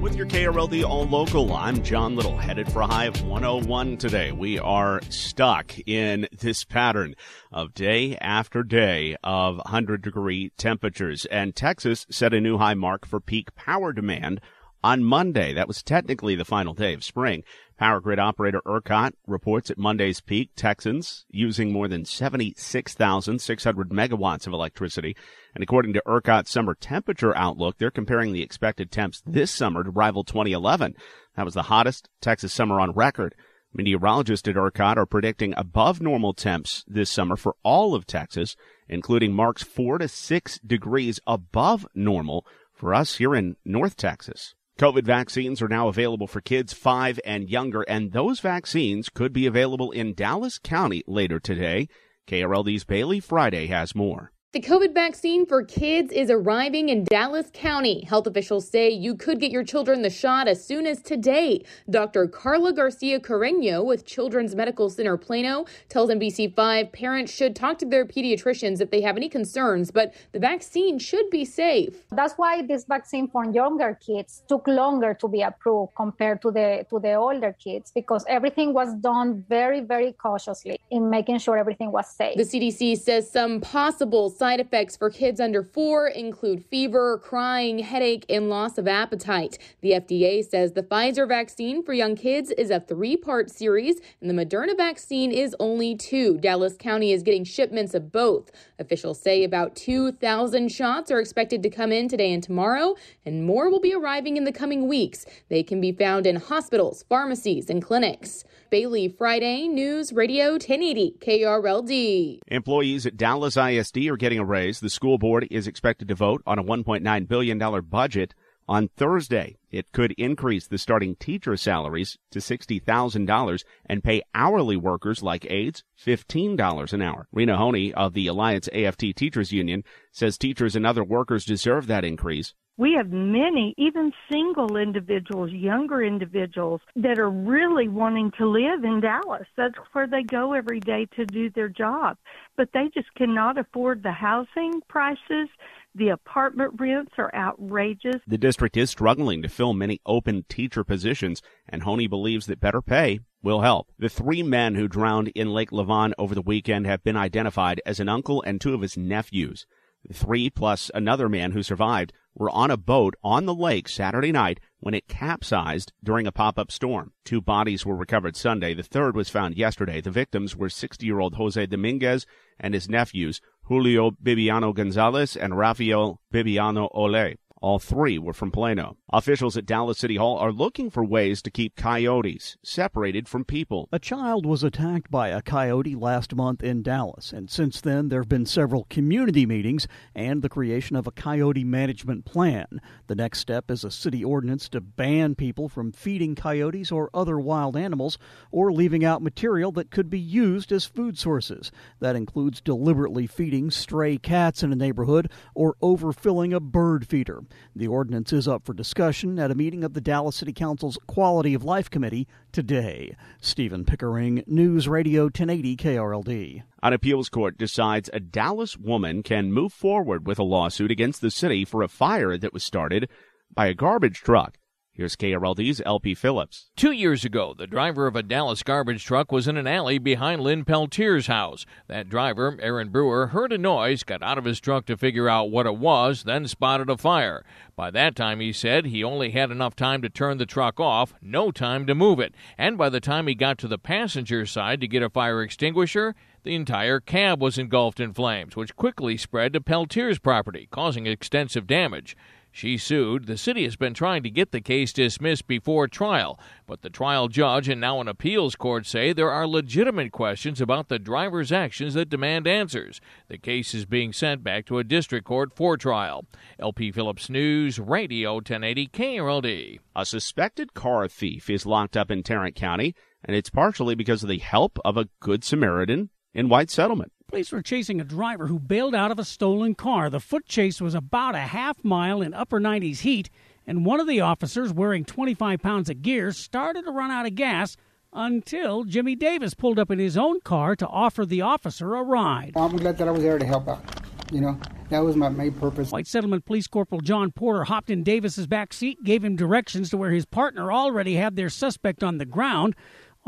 With your KRLD All Local, I'm John Little, headed for a high of 101 today. We are stuck in this pattern of day after day of 100 degree temperatures, and Texas set a new high mark for peak power demand on Monday. That was technically the final day of spring. Power grid operator ERCOT reports at Monday's peak, Texans using more than 76,600 megawatts of electricity. And according to ERCOT's summer temperature outlook, they're comparing the expected temps this summer to rival 2011. That was the hottest Texas summer on record. Meteorologists at ERCOT are predicting above normal temps this summer for all of Texas, including marks four to six degrees above normal for us here in North Texas. COVID vaccines are now available for kids five and younger, and those vaccines could be available in Dallas County later today. KRLD's Bailey Friday has more. The COVID vaccine for kids is arriving in Dallas County. Health officials say you could get your children the shot as soon as today. Dr. Carla Garcia Carreño with Children's Medical Center Plano tells NBC5 parents should talk to their pediatricians if they have any concerns, but the vaccine should be safe. That's why this vaccine for younger kids took longer to be approved compared to the to the older kids because everything was done very very cautiously in making sure everything was safe. The CDC says some possible side effects for kids under four include fever, crying, headache, and loss of appetite. The FDA says the Pfizer vaccine for young kids is a three part series, and the Moderna vaccine is only two. Dallas County is getting shipments of both. Officials say about 2,000 shots are expected to come in today and tomorrow, and more will be arriving in the coming weeks. They can be found in hospitals, pharmacies, and clinics. Bailey Friday, News Radio 1080 KRLD. Employees at Dallas ISD are getting a raise. The school board is expected to vote on a $1.9 billion budget on Thursday. It could increase the starting teacher salaries to $60,000 and pay hourly workers like aides $15 an hour. Rena Honey of the Alliance AFT Teachers Union says teachers and other workers deserve that increase. We have many, even single individuals, younger individuals that are really wanting to live in Dallas. That's where they go every day to do their job. But they just cannot afford the housing prices. The apartment rents are outrageous. The district is struggling to fill many open teacher positions, and Honey believes that better pay will help. The three men who drowned in Lake Lavon over the weekend have been identified as an uncle and two of his nephews. Three plus another man who survived were on a boat on the lake Saturday night when it capsized during a pop-up storm. Two bodies were recovered Sunday. The third was found yesterday. The victims were 60-year-old Jose Dominguez and his nephews, Julio Bibiano Gonzalez and Rafael Bibiano Ole. All three were from Plano. Officials at Dallas City Hall are looking for ways to keep coyotes separated from people. A child was attacked by a coyote last month in Dallas, and since then there have been several community meetings and the creation of a coyote management plan. The next step is a city ordinance to ban people from feeding coyotes or other wild animals or leaving out material that could be used as food sources. That includes deliberately feeding stray cats in a neighborhood or overfilling a bird feeder. The ordinance is up for discussion at a meeting of the Dallas City Council's Quality of Life Committee today. Stephen Pickering, News Radio 1080 KRLD. An appeals court decides a Dallas woman can move forward with a lawsuit against the city for a fire that was started by a garbage truck. Here's KRLD's LP Phillips. Two years ago, the driver of a Dallas garbage truck was in an alley behind Lynn Peltier's house. That driver, Aaron Brewer, heard a noise, got out of his truck to figure out what it was, then spotted a fire. By that time, he said, he only had enough time to turn the truck off, no time to move it. And by the time he got to the passenger side to get a fire extinguisher, the entire cab was engulfed in flames, which quickly spread to Peltier's property, causing extensive damage. She sued. The city has been trying to get the case dismissed before trial, but the trial judge and now an appeals court say there are legitimate questions about the driver's actions that demand answers. The case is being sent back to a district court for trial. LP Phillips News, Radio 1080 KRLD. A suspected car thief is locked up in Tarrant County, and it's partially because of the help of a Good Samaritan in White Settlement. Police were chasing a driver who bailed out of a stolen car. The foot chase was about a half mile in upper 90s heat, and one of the officers, wearing 25 pounds of gear, started to run out of gas until Jimmy Davis pulled up in his own car to offer the officer a ride. I'm glad that I was there to help out. You know, that was my main purpose. White Settlement Police Corporal John Porter hopped in Davis's back seat, gave him directions to where his partner already had their suspect on the ground.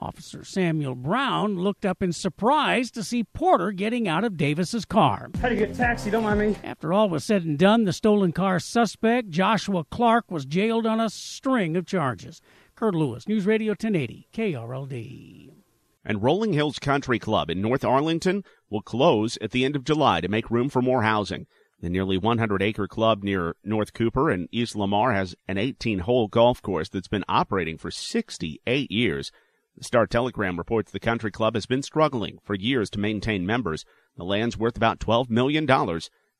Officer Samuel Brown looked up in surprise to see Porter getting out of Davis's car. How do you get a taxi? Don't mind me. After all was said and done, the stolen car suspect, Joshua Clark, was jailed on a string of charges. Kurt Lewis, News Radio 1080, KRLD. And Rolling Hills Country Club in North Arlington will close at the end of July to make room for more housing. The nearly 100 acre club near North Cooper and East Lamar has an 18 hole golf course that's been operating for 68 years. Star Telegram reports the country club has been struggling for years to maintain members. The land's worth about $12 million.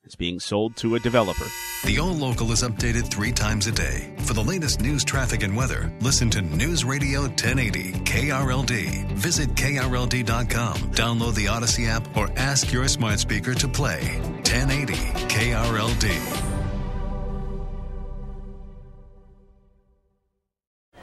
It's being sold to a developer. The All Local is updated three times a day. For the latest news, traffic, and weather, listen to News Radio 1080 KRLD. Visit KRLD.com, download the Audacy app, or ask your smart speaker to play 1080 KRLD.